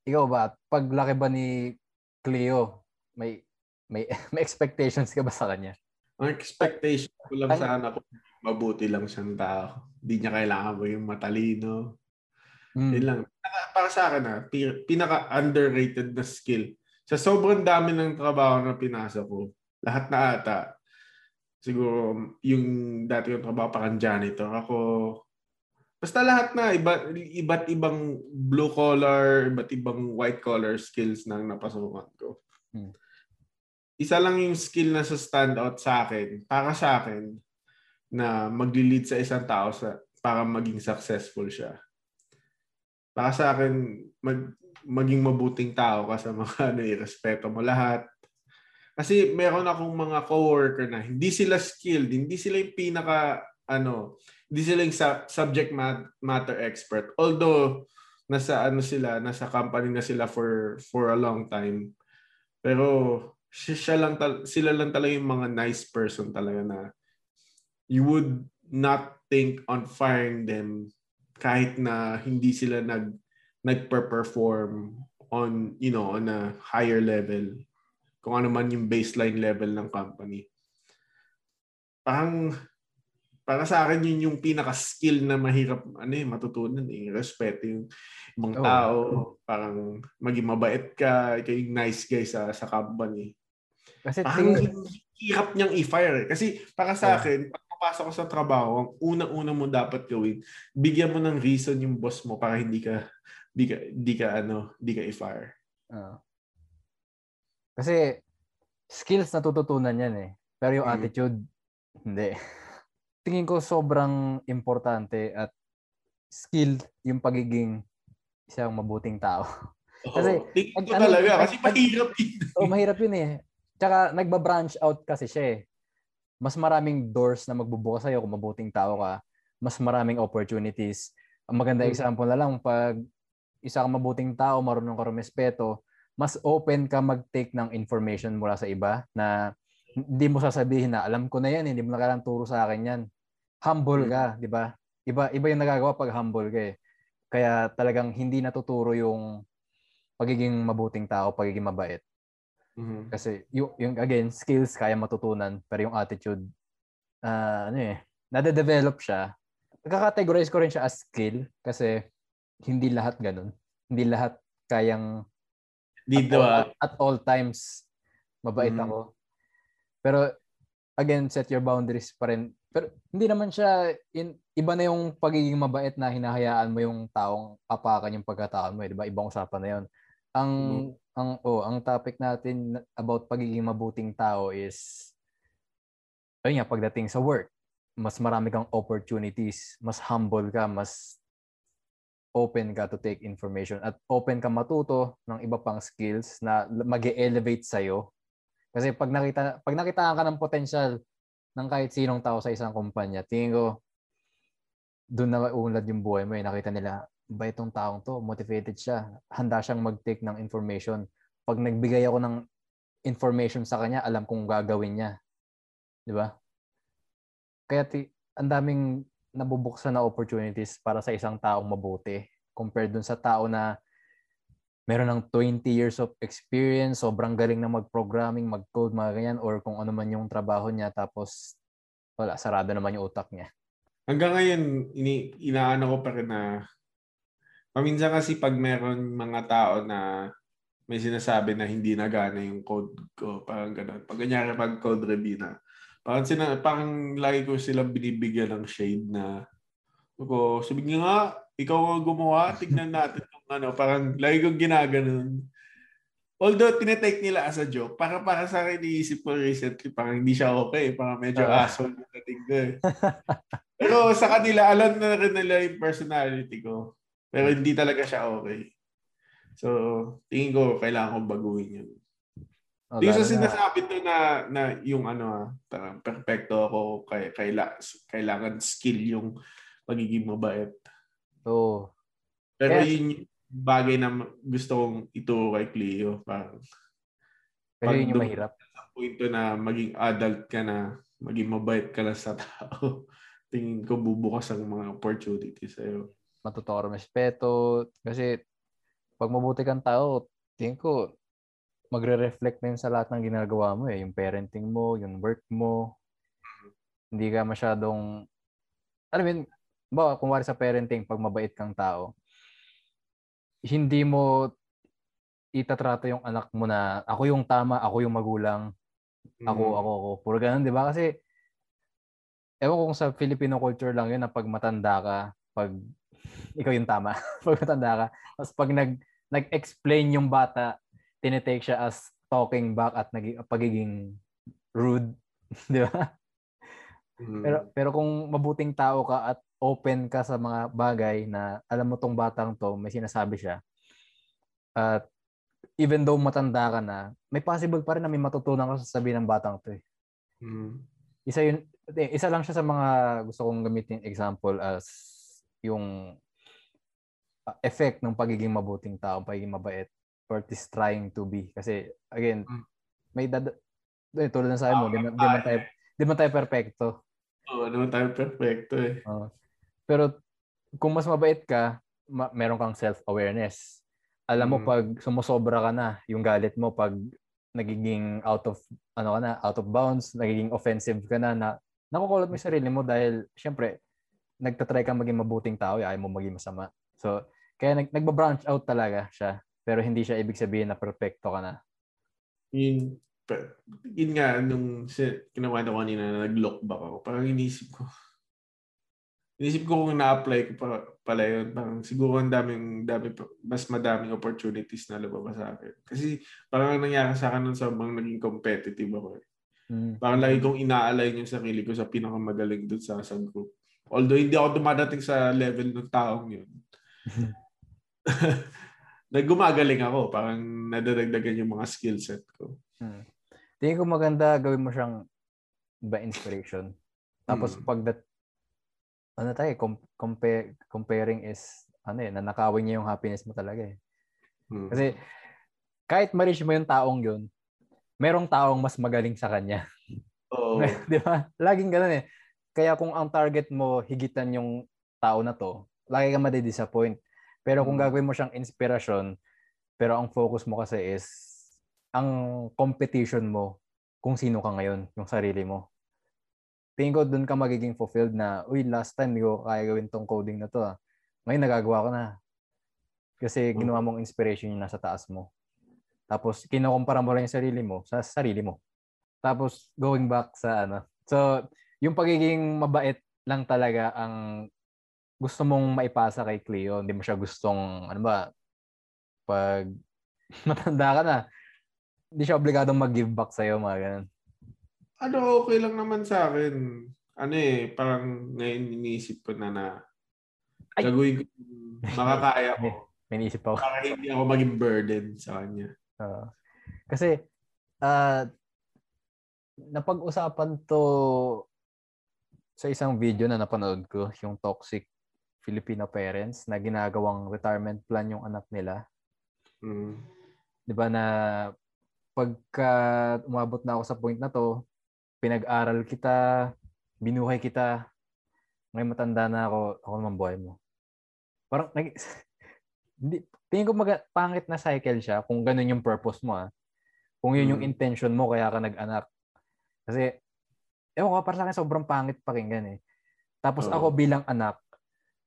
ikaw ba, paglaki ba ni Cleo, may may may expectations ka ba sa kanya? Ang expectation ko lang Ang- sana kung mabuti lang siyang tao. Hindi niya kailangan mo yung matalino. Mm. Yun lang. Para sa akin ha, pi- pinaka-underrated na skill. Sa sobrang dami ng trabaho na pinasa ko, lahat na ata, siguro yung dati yung trabaho parang janitor. Ako, basta lahat na, iba, iba't ibang blue collar, iba't ibang white collar skills na napasukan ko. Hmm. Isa lang yung skill na sa standout sa akin, para sa akin, na magli-lead sa isang tao sa, para maging successful siya para sa akin, mag, maging mabuting tao ka sa mga ano, respeto mo lahat. Kasi meron akong mga coworker na hindi sila skilled, hindi sila yung pinaka, ano, hindi sila yung sa- subject mat- matter expert. Although, nasa ano sila, nasa company na sila for for a long time. Pero siya, lang tal- sila lang talaga yung mga nice person talaga na you would not think on firing them kahit na hindi sila nag nagper-perform on you know on a higher level kung ano man yung baseline level ng company parang para sa akin yun yung pinaka skill na mahirap ano eh matutunan eh respeto yung ibang Oo. tao parang maging mabait ka ikaw yung nice guy sa sa company Kasi parang tingin, hirap niyang i-fire eh. kasi para sa akin pag papasok ko sa trabaho ang unang-una mo dapat gawin bigyan mo ng reason yung boss mo para hindi ka di ka di ka ano di ka i-fire ah. Kasi skills natututunan yan eh. Pero yung Mm. attitude, hindi. Tingin ko sobrang importante at skill yung pagiging isang mabuting tao. Kasi, Oo. tingin ko ano, talaga kasi mahirap yun. Oh, mahirap yun eh. Tsaka nagba-branch out kasi siya eh. Mas maraming doors na magbubukas sa'yo kung mabuting tao ka. Mas maraming opportunities. Ang maganda Hmm. example na lang, pag isa kang mabuting tao, marunong ka rumespeto, mas open ka mag-take ng information mula sa iba na hindi mo sasabihin na alam ko na yan, hindi mo na kailangan turo sa akin yan. Humble Mm. ka, di ba? Iba iba yung nagagawa pag humble ka eh. Kaya talagang hindi natuturo yung pagiging mabuting tao, pagiging mabait. Mhm. Kasi yung, yung again, skills kaya matutunan, pero yung attitude, ah ano eh, nade-develop siya. Kakategorize ko rin siya as skill kasi hindi lahat ganun. Hindi lahat kayang Dito at, all, at all times mabait Mhm. ako. Pero again, set your boundaries pa rin. Pero hindi naman siya in, iba na yung pagiging mabait na hinahayaan mo yung taong apakan yung pagkatao mo, eh, 'di ba? Ibang usapan na 'yon. Ang ang oh, ang topic natin na- about pagiging mabuting tao is ayun nga pagdating sa work, mas marami kang opportunities, mas humble ka, mas open ka to take information at open ka matuto ng iba pang skills na mag elevate sa'yo. Kasi pag nakita pag nakitaan ka ng potential ng kahit sinong tao sa isang kumpanya, tingin ko doon na uunlad yung buhay mo eh. Nakita nila, ba itong taong to, motivated siya, handa siyang mag-take ng information. Pag nagbigay ako ng information sa kanya, alam kong gagawin niya. Di ba? Kaya ti, ang daming nabubuksan na opportunities para sa isang taong mabuti compared dun sa tao na meron ng 20 years of experience, sobrang galing na mag-programming, mag-code, mga ganyan, or kung ano man yung trabaho niya, tapos wala, sarado naman yung utak niya. Hanggang ngayon, ini, inaano ko pa rin na paminsan kasi pag meron mga tao na may sinasabi na hindi nagana yung code ko, parang gano'n. Pag kanyari pag code review na, parang, sina, parang lagi ko silang binibigyan ng shade na ko, sabi nga nga, ikaw ang gumawa, tignan natin kung ano, parang lagi kong ginaganon. Although, tinetake nila as a joke, para para sa akin, iisip ko recently, parang hindi siya okay. Parang medyo Ah. asshole yung dating ko eh. Pero sa kanila, alam na rin nila yung personality ko. Pero hindi talaga siya okay. So, tingin ko, kailangan kong baguhin yun. Oh, Hindi ko sa na- sinasabi to na, na yung ano, ah, parang perfecto ako, kay, kaila, kailangan skill yung pagiging mabait. Oo. Pero Kaya- yun yung bagay na gusto kong ituro kay Cleo. Parang Pag yun yung mahirap. sa punto na maging adult ka na, maging mabait ka na sa tao. Tingin ko bubukas ang mga opportunities sa'yo. Rin respeto. Kasi pag mabuti kang tao, tingin ko, magre-reflect na yun sa lahat ng ginagawa mo eh. Yung parenting mo, yung work mo. Hindi ka masyadong, alam mo yun, ba, kung wari sa parenting, pag mabait kang tao, hindi mo itatrato yung anak mo na ako yung tama, ako yung magulang, ako, Mm. ako, ako. Puro ganun, di ba? Kasi, ewan ko kung sa Filipino culture lang yun na pag matanda ka, pag ikaw yung tama, pag matanda ka, tapos pag nag, nag-explain yung bata, tinitake siya as talking back at naging, pagiging rude, di ba? Mm. Pero, pero kung mabuting tao ka at open ka sa mga bagay na alam mo tong batang to, may sinasabi siya, at even though matanda ka na, may possible pa rin na may matutunan ka sa sabihin ng batang to eh. Mm. isa yun isa lang siya sa mga gusto kong gamitin example as yung uh, effect ng pagiging mabuting tao, pagiging mabait or at least trying to be kasi again Mm. may dad eh, tulad ng sabi mo, di, man- di man tayo di man tayo perfecto. Oo, naman tayo perfecto eh. Uh, pero kung mas mabait ka, ma- meron kang self-awareness. Alam mo Mm. pag sumusobra ka na, yung galit mo pag nagiging out of ano ka na, out of bounds, nagiging offensive ka na na nakukulot mo yung sarili mo dahil syempre nagtatry kang maging mabuting tao, eh, ayaw mo maging masama. So, kaya nag nagba-branch out talaga siya. Pero hindi siya ibig sabihin na perfecto ka na. Yun, yun nga, nung kinakwento ko kanina na nag-look back ako, parang inisip ko, inisip ko kung na-apply ko pa, pala yun, parang siguro ang daming, dami, mas madaming opportunities na lumabas sa akin. Kasi parang ang nangyari sa akin nun sobrang naging competitive ako. Eh. Mm. Parang lagi kong ina-align yung sarili ko sa pinakamagaling doon sa sa group. Although hindi ako dumadating sa level ng taong yun. Nagumagaling ako. Parang nadadagdagan yung mga skill set ko. Mm. Tingin ko maganda gawin mo siyang ba inspiration. Tapos Mm. pag that, ano tayo, com- compare, comparing is, ano eh, nanakawin niya yung happiness mo talaga eh. Hmm. Kasi kahit ma-reach mo yung taong yun, merong taong mas magaling sa kanya. Oo. Di ba? Laging ganun eh. Kaya kung ang target mo higitan yung tao na to, lagi ka madi-disappoint. Pero kung Mm. gagawin mo siyang inspirasyon, pero ang focus mo kasi is ang competition mo kung sino ka ngayon, yung sarili mo. Tingin ko doon ka magiging fulfilled na, uy, last time hindi ko kaya gawin tong coding na to. Ah. Ngayon nagagawa ko na. Kasi Mm. ginawa mong inspiration yung nasa taas mo. Tapos kinukumpara mo lang yung sarili mo sa sarili mo. Tapos going back sa ano. So, yung pagiging mabait lang talaga ang gusto mong maipasa kay Cleo. Hindi mo siya gustong, ano ba, pag matanda ka na, hindi siya obligadong mag-give back sa'yo, mga ganun. Ano, okay lang naman sa akin. Ano eh, parang ngayon iniisip ko na na Ay! gagawin ko makakaya ko May naisip ako. para hindi ako maging burden sa kanya. Oo. kasi, ah napag-usapan to sa isang video na napanood ko, yung toxic Filipino parents na ginagawang retirement plan yung anak nila. Mm. 'Di ba na pagka umabot na ako sa point na to, pinag-aral kita, binuhay kita, ngayon matanda na ako, ako naman buhay mo. Parang, nag, hindi, tingin ko mag, pangit na cycle siya kung ganun yung purpose mo ah. Kung yun yung Mm. intention mo kaya ka nag-anak. Kasi, ewan ko, para sa akin sobrang pangit pakinggan eh. Tapos Oo. ako bilang anak,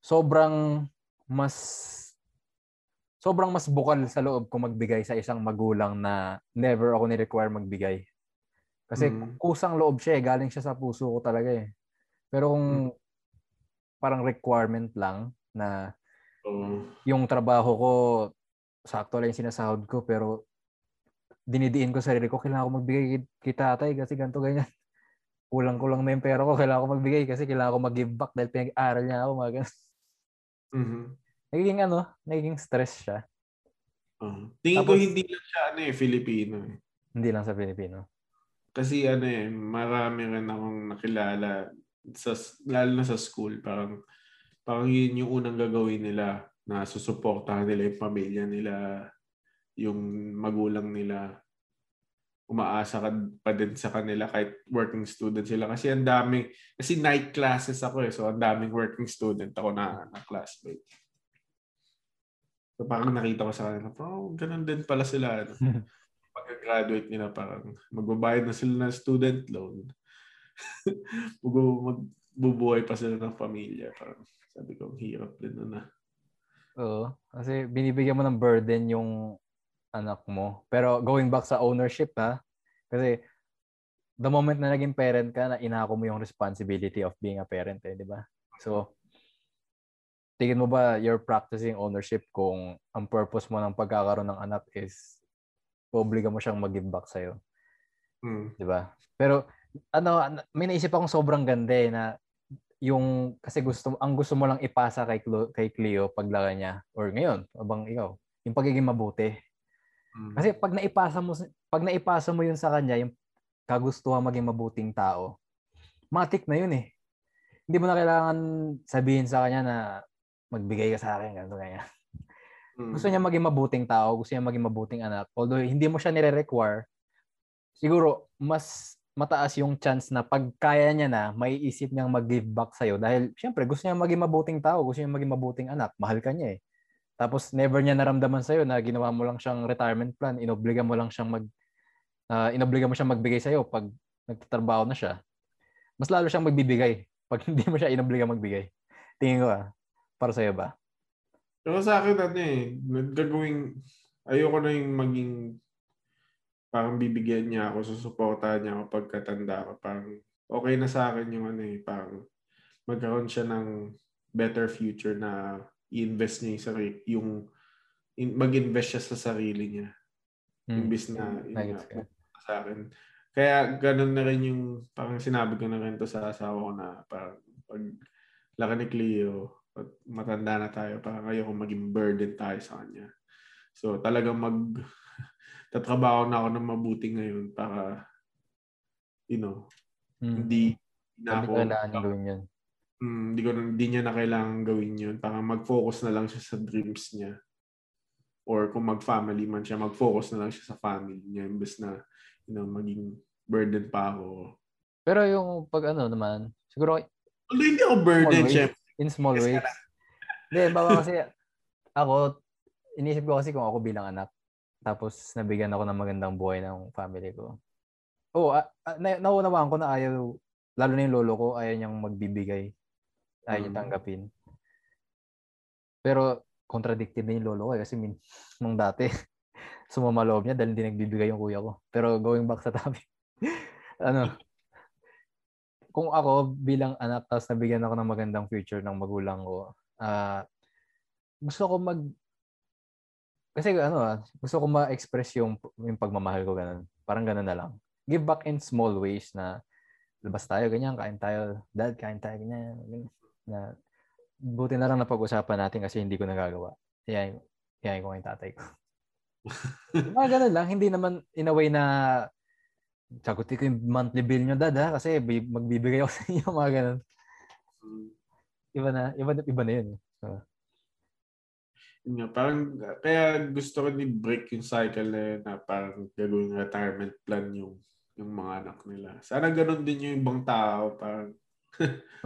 sobrang mas sobrang mas bukal sa loob ko magbigay sa isang magulang na never ako ni-require magbigay. Kasi Mm. kusang loob siya eh. Galing siya sa puso ko talaga eh. Pero kung parang requirement lang na Oo. yung trabaho ko, sakto lang yung sinasahod ko, pero dinidiin ko sa sarili ko, kailangan ko magbigay kay, tatay kasi ganito ganyan. Kulang-kulang na yung pera ko, kailangan ko magbigay kasi kailangan ko mag-give back dahil pinag-aral niya ako. Mga ganun. Mhm. Nagiging ano, nagiging stress siya. Oo. Tingin ko Tapos- hindi lang siya ano eh, Filipino eh. Hindi lang sa Pilipino. Kasi ano eh, marami rin akong nakilala sa lalo na sa school, parang parang yun yung unang gagawin nila na susuportahan nila yung pamilya nila, yung magulang nila. Umaasa ka pa din sa kanila kahit working student sila. Kasi ang dami, kasi night classes ako eh. So ang daming working student ako na, na classmate. So parang nakita ko sa kanila, oh, ganun din pala sila. Ano? pagka-graduate nila parang magbabayad na sila ng student loan. Mag- magbubuhay pa sila ng pamilya. Parang sabi ko, hirap din na na. Oo. Kasi binibigyan mo ng burden yung anak mo. Pero going back sa ownership ha, kasi the moment na naging parent ka, na inako mo yung responsibility of being a parent eh, di ba? So, tingin mo ba you're practicing ownership kung ang purpose mo ng pagkakaroon ng anak is obliga mo siyang mag-give back sa'yo? Hmm. di ba? Pero ano, an- may naisip akong sobrang ganda eh na yung kasi gusto ang gusto mo lang ipasa kay Clo, kay Cleo paglaka niya or ngayon, abang ikaw, yung pagiging mabuti. Hmm. Kasi pag naipasa mo pag naipasa mo yun sa kanya, yung kagustuhan maging mabuting tao, matik na yun eh. Hindi mo na kailangan sabihin sa kanya na magbigay ka sa akin, ganito ganyan. Hmm. Gusto niya maging mabuting tao, gusto niya maging mabuting anak. Although hindi mo siya nire-require, siguro mas mataas yung chance na pag kaya niya na, may isip niyang mag-give back sa'yo. Dahil, syempre, gusto niya maging mabuting tao, gusto niya maging mabuting anak, mahal ka niya eh. Tapos, never niya naramdaman sa'yo na ginawa mo lang siyang retirement plan, inobliga mo lang siyang mag, ah, inobliga mo siyang magbigay sa'yo pag nagtatrabaho na siya. Mas lalo siyang magbibigay pag hindi mo siya inobliga magbigay. Tingin ko ah, para sa'yo ba? Pero sa akin, ano eh, gagawing, ayoko na yung maging, parang bibigyan niya ako, susuportahan niya ako pagkatanda ko. Parang, okay na sa akin yung ano eh, parang, magkaroon siya ng better future na i-invest niya yung, sarili, yung in, mag-invest siya sa sarili niya. Hmm. Imbis na, yun Nagets nga, ka. sa akin. Kaya ganun na rin yung, parang sinabi ko na rin to sa asawa ko na parang pag laki ni Cleo, at matanda na tayo, parang ayoko maging burden tayo sa kanya. So talagang mag tatrabaho na ako ng mabuti ngayon para you know, Hmm. hindi na Hindi ako kailangan yun. Mm, hindi ko hindi niya na kailangan gawin yun. Parang mag-focus na lang siya sa dreams niya. Or kung mag-family man siya, mag-focus na lang siya sa family niya. Imbes na you know, maging burden pa ako. Pero yung pag ano naman, siguro Although hindi ako burden, syempre. in small ways. Hindi, baka kasi ako, inisip ko kasi kung ako bilang anak, tapos nabigyan ako ng magandang buhay ng family ko. Oo, oh, na, naunawaan ko na ayaw, lalo na yung lolo ko, ayaw niyang magbibigay. Ayaw niya Mm. tanggapin. Pero, contradicted na yung lolo ko eh, kasi min, nung dati, sumama loob niya dahil hindi nagbibigay yung kuya ko. Pero going back sa topic, ano, kung ako bilang anak tapos nabigyan ako ng magandang future ng magulang ko, ah gusto ko mag kasi ano ah, gusto ko ma-express yung yung pagmamahal ko ganun. Parang ganun na lang. Give back in small ways na labas tayo ganyan, kain tayo, dad, kain tayo ganyan. ganyan. Na buti na lang na pag-usapan natin kasi hindi ko nagagawa. Yan, yan ko yung tatay ko. Mga ganun lang, hindi naman in a way na sagutin ko yung monthly bill nyo, dad, ha? Kasi bi- magbibigay ako sa inyo, mga ganun. Mm. Iba na, iba, iba na yun. So, Yun nga, parang, kaya gusto ko ni break yung cycle na yun na parang gagawin retirement plan yung yung mga anak nila. Sana ganun din yung ibang tao. Parang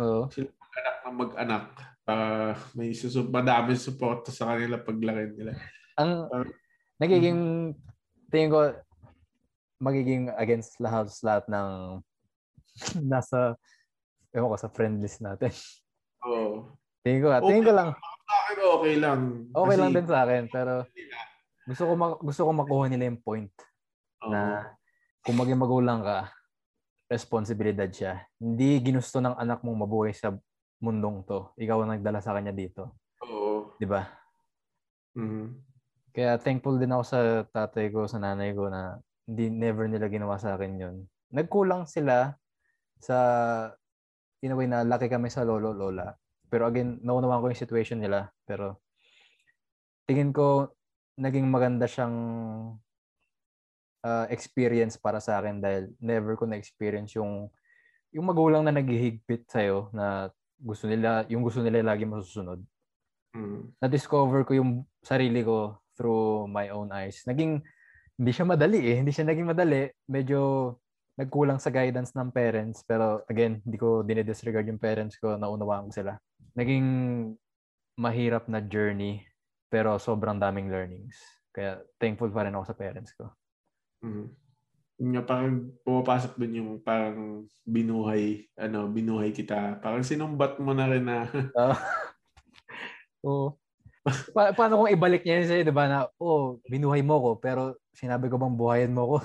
oo. anak na mag-anak. Para may susub, madaming suporta sa kanila paglaki nila. Ang Parang- nagiging, tingin ko, magiging against lahat lahat ng nasa, ewan ko, sa friend list natin. Oo. Tingin ko, tingin ko lang, Sa akin, okay lang. okay Kasi- lang din sa akin, pero gusto ko, ma- gusto ko makuha nila yung point Oo. na kung maging magulang ka, responsibilidad siya. Hindi ginusto ng anak mong mabuhay sa mundong to. Ikaw ang nagdala sa kanya dito. Oo. Di ba? Mhm. Kaya thankful din ako sa tatay ko, sa nanay ko na hindi never nila ginawa sa akin yun. Nagkulang sila sa in a way na laki kami sa lolo lola. Pero again, naunawaan ko yung situation nila. Pero tingin ko naging maganda siyang uh, experience para sa akin dahil never ko na-experience yung yung magulang na naghihigpit sa'yo na gusto nila, yung gusto nila lagi masusunod Mhm. na-discover ko yung sarili ko through my own eyes. Naging, hindi siya madali eh. Hindi siya naging madali. Medyo nagkulang sa guidance ng parents. Pero again, hindi ko dinidisregard yung parents ko. Naunawaan ko sila. Naging mahirap na journey. Pero sobrang daming learnings. Kaya thankful pa rin ako sa parents ko. Mhm. Nga, parang pumapasok dun yung parang binuhay, ano, binuhay kita. Parang sinumbat mo na rin na, Ah. Oo. Pa- paano kung ibalik niya yun sa'yo, di ba, na, oh, binuhay mo ko, pero sinabi ko bang buhayin mo ko?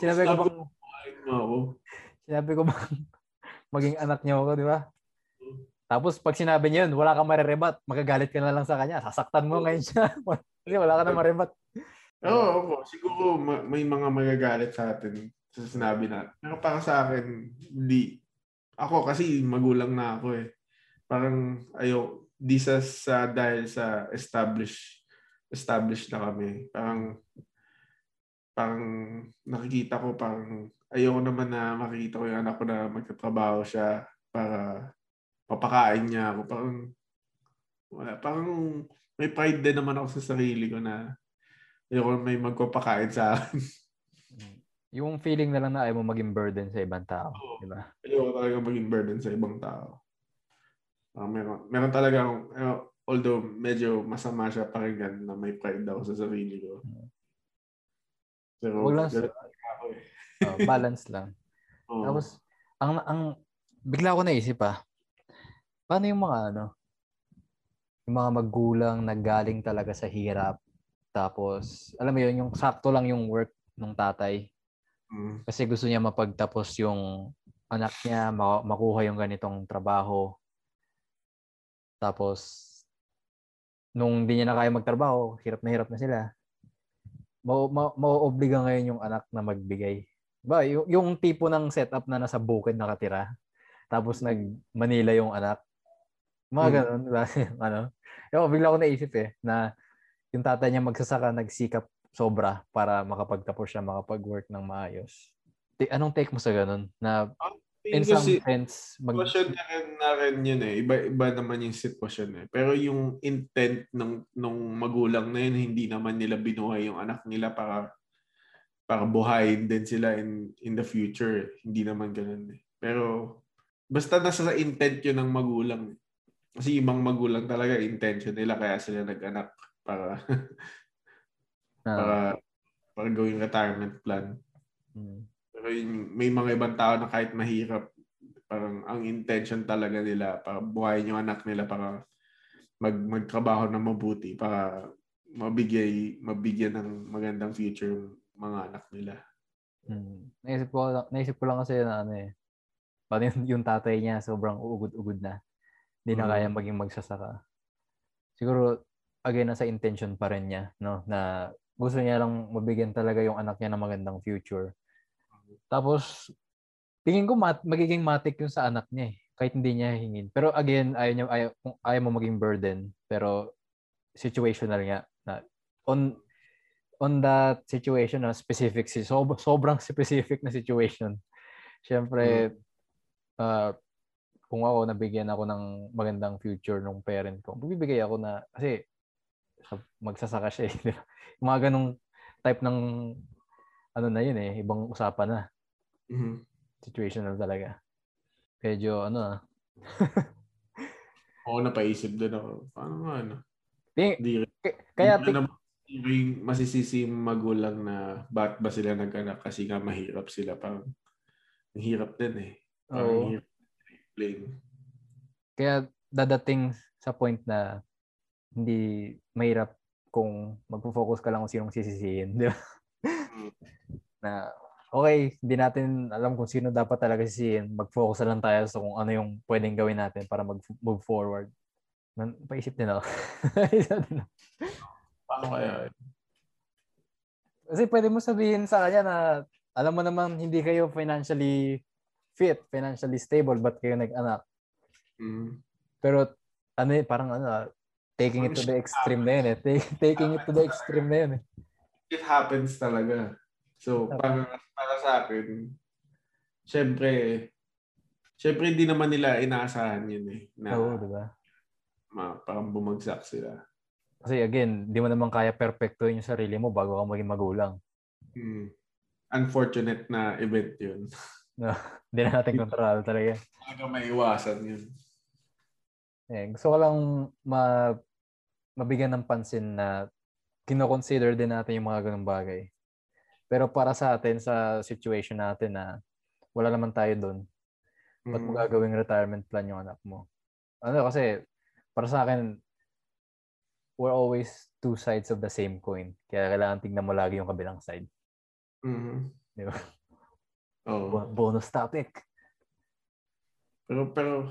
sinabi ko bang Buhayin mo ako. Sinabi ko bang maging anak niyo ako, di ba? Tapos pag sinabi niya yun, wala kang marerebat. Magagalit ka na lang sa kanya. Sasaktan mo ngayon siya. Kasi wala ka na marebat. Oo, oo. siguro ma- may mga magagalit sa atin sa sinabi na. Pero para sa akin, hindi. Ako kasi magulang na ako eh. Parang ayo di sa, sa dahil sa establish established na kami. Parang parang nakikita ko parang ayoko naman na makikita ko yung anak ko na magtatrabaho siya para papakain niya ako. Parang wala, parang may pride din naman ako sa sarili ko na ayoko may magpapakain sa akin. Yung feeling na lang na ayaw mo maging burden sa ibang tao. Di ba? Ayoko talaga maging burden sa ibang tao. Ah, meron, meron talaga, akong- eh, although medyo masama siya pakinggan na may pride ako sa sarili ko. Pero, Wag lang sa- ganun ako eh. Oh, balance lang. Oo. Tapos, ang, ang, bigla ko naisip ah, paano yung mga ano, yung mga magulang na galing talaga sa hirap, tapos, alam mo yun, yung sakto lang yung work ng tatay, Mm. kasi gusto niya mapagtapos yung anak niya, ma- makuha yung ganitong trabaho. Tapos, nung di niya na kaya magtrabaho, hirap na hirap na sila. Ma- ma- Mauobliga ngayon yung anak na magbigay. Ba, yung, yung tipo ng setup na nasa bukid nakatira, tapos nag Manila yung anak. Mga Mm. ganun, diba? ano? Yung, bigla ko naisip eh, na yung tatay niya magsasaka, nagsikap sobra para makapagtapos siya, makapag-work ng maayos. Anong take mo sa ganun? Na in some si- sense, mag... Sitwasyon na rin, na rin yun eh. Iba-iba naman yung sitwasyon eh. Pero yung intent ng nung magulang na yun, hindi naman nila binuhay yung anak nila para para buhayin din sila in in the future. Hindi naman ganun eh. Pero basta nasa sa intent yun ng magulang. eh. Kasi ibang magulang talaga intention nila kaya sila nag-anak para Na, para para gawing retirement plan. mm, Pero yun, may mga ibang tao na kahit mahirap, parang ang intention talaga nila para buhayin yung anak nila para mag magtrabaho na mabuti para mabigay mabigyan ng magandang future yung mga anak nila. mm. naisip ko naisip ko lang kasi na ano eh. Paano yung, yung tatay niya sobrang ugod-ugod na. Hindi na Mm. kaya maging magsasaka. Siguro again nasa intention pa rin niya, no, na gusto niya lang mabigyan talaga yung anak niya ng magandang future. Tapos tingin ko mat, magiging matik yung sa anak niya eh, kahit hindi niya hingin. Pero again, ayaw niya ayaw, ayaw mo maging burden, pero situational nga na on on that situation na specific si sob- sobrang specific na situation. Siyempre ah, kung ako nabigyan ako ng magandang future ng parent ko, bibigay ako na kasi magsasaka siya eh. di ba? Yung mga ganong type ng ano na yun eh, ibang usapan na. Mhm. Situational talaga. Medyo ano ah. Oo, napaisip din ako. Paano nga, ano? Ting- Di, k- kaya di yung masisisi magulang na ba't ba sila nag-anak kasi nga mahirap sila. Parang, ang hirap din eh. Parang Oo. hirap explain. kaya dadating sa point na hindi mahirap kung magpo-focus ka lang kung sinong sisisihin, di ba? Mm. na okay, hindi natin alam kung sino dapat talaga sisihin. Mag-focus na lang tayo sa kung ano yung pwedeng gawin natin para mag-move forward. Man, paisip din ako. Paisip din ako. Paano kaya? Kasi pwede mo sabihin sa kanya na alam mo naman hindi kayo financially fit, financially stable, but kayo nag-anak. Mm. Pero ano parang ano, taking it to the extreme na yun eh. Ta- taking it to the extreme na yun eh. It happens talaga. So, para, para sa akin, syempre, syempre hindi naman nila inaasahan yun eh. Na Oo, di ba? ma, parang bumagsak sila. Kasi again, di mo naman kaya perfectoin yung sarili mo bago ka maging magulang. Mm. Unfortunate na event yun. Hindi na natin kontrol talaga. Talaga may iwasan yun. Eh, gusto ko lang ma mabigyan ng pansin na kino-consider din natin yung mga ganung bagay. Pero para sa atin, sa situation natin na wala naman tayo doon, ba't mo Mm. gagawing retirement plan yung anak mo? Ano kasi, para sa akin, we're always two sides of the same coin. Kaya kailangan tingnan mo lagi yung kabilang side. Mhm. Di ba? Bo- Bonus topic. Pero, pero,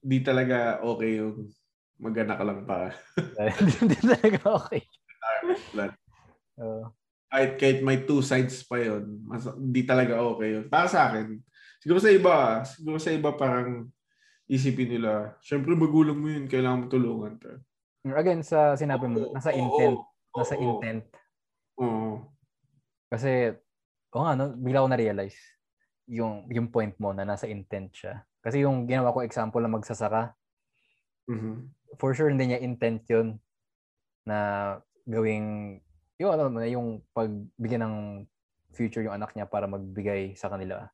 di talaga okay yung mag-anak lang pa. Hindi talaga okay. Plan. Oo. kahit, kahit may two sides pa yun, mas, di talaga okay yun. Para sa akin, siguro sa iba, siguro sa iba parang isipin nila, syempre magulang mo yun, kailangan mo tulungan. Pero, Again, sa sinabi mo, nasa Oo, intent. oo, Nasa oo. intent. Oo. Kasi, o nga, no, bigla ko na-realize yung, yung point mo na nasa intent siya. Kasi yung ginawa ko example na magsasaka, Mhm. For sure hindi niya intent yun na gawing, yung ano, na yung pagbigyan ng future yung anak niya para magbigay sa kanila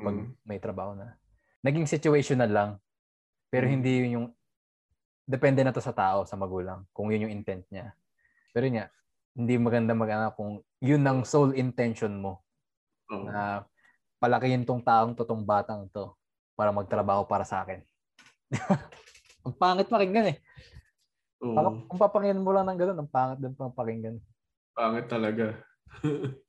pag Mhm. may trabaho na. Naging situational lang. Pero Mm. hindi yun yung depende na to sa tao, sa magulang, kung yun yung intent niya. Pero nga, hindi maganda mag kung yun ang sole intention mo Oo. na palakihin tong taong to, tong batang to para magtrabaho para sa akin. ang pangit pakinggan eh. Oo. Parang kung papakinggan mo lang ng ganun, ang pangit din pang pakinggan. Pangit talaga.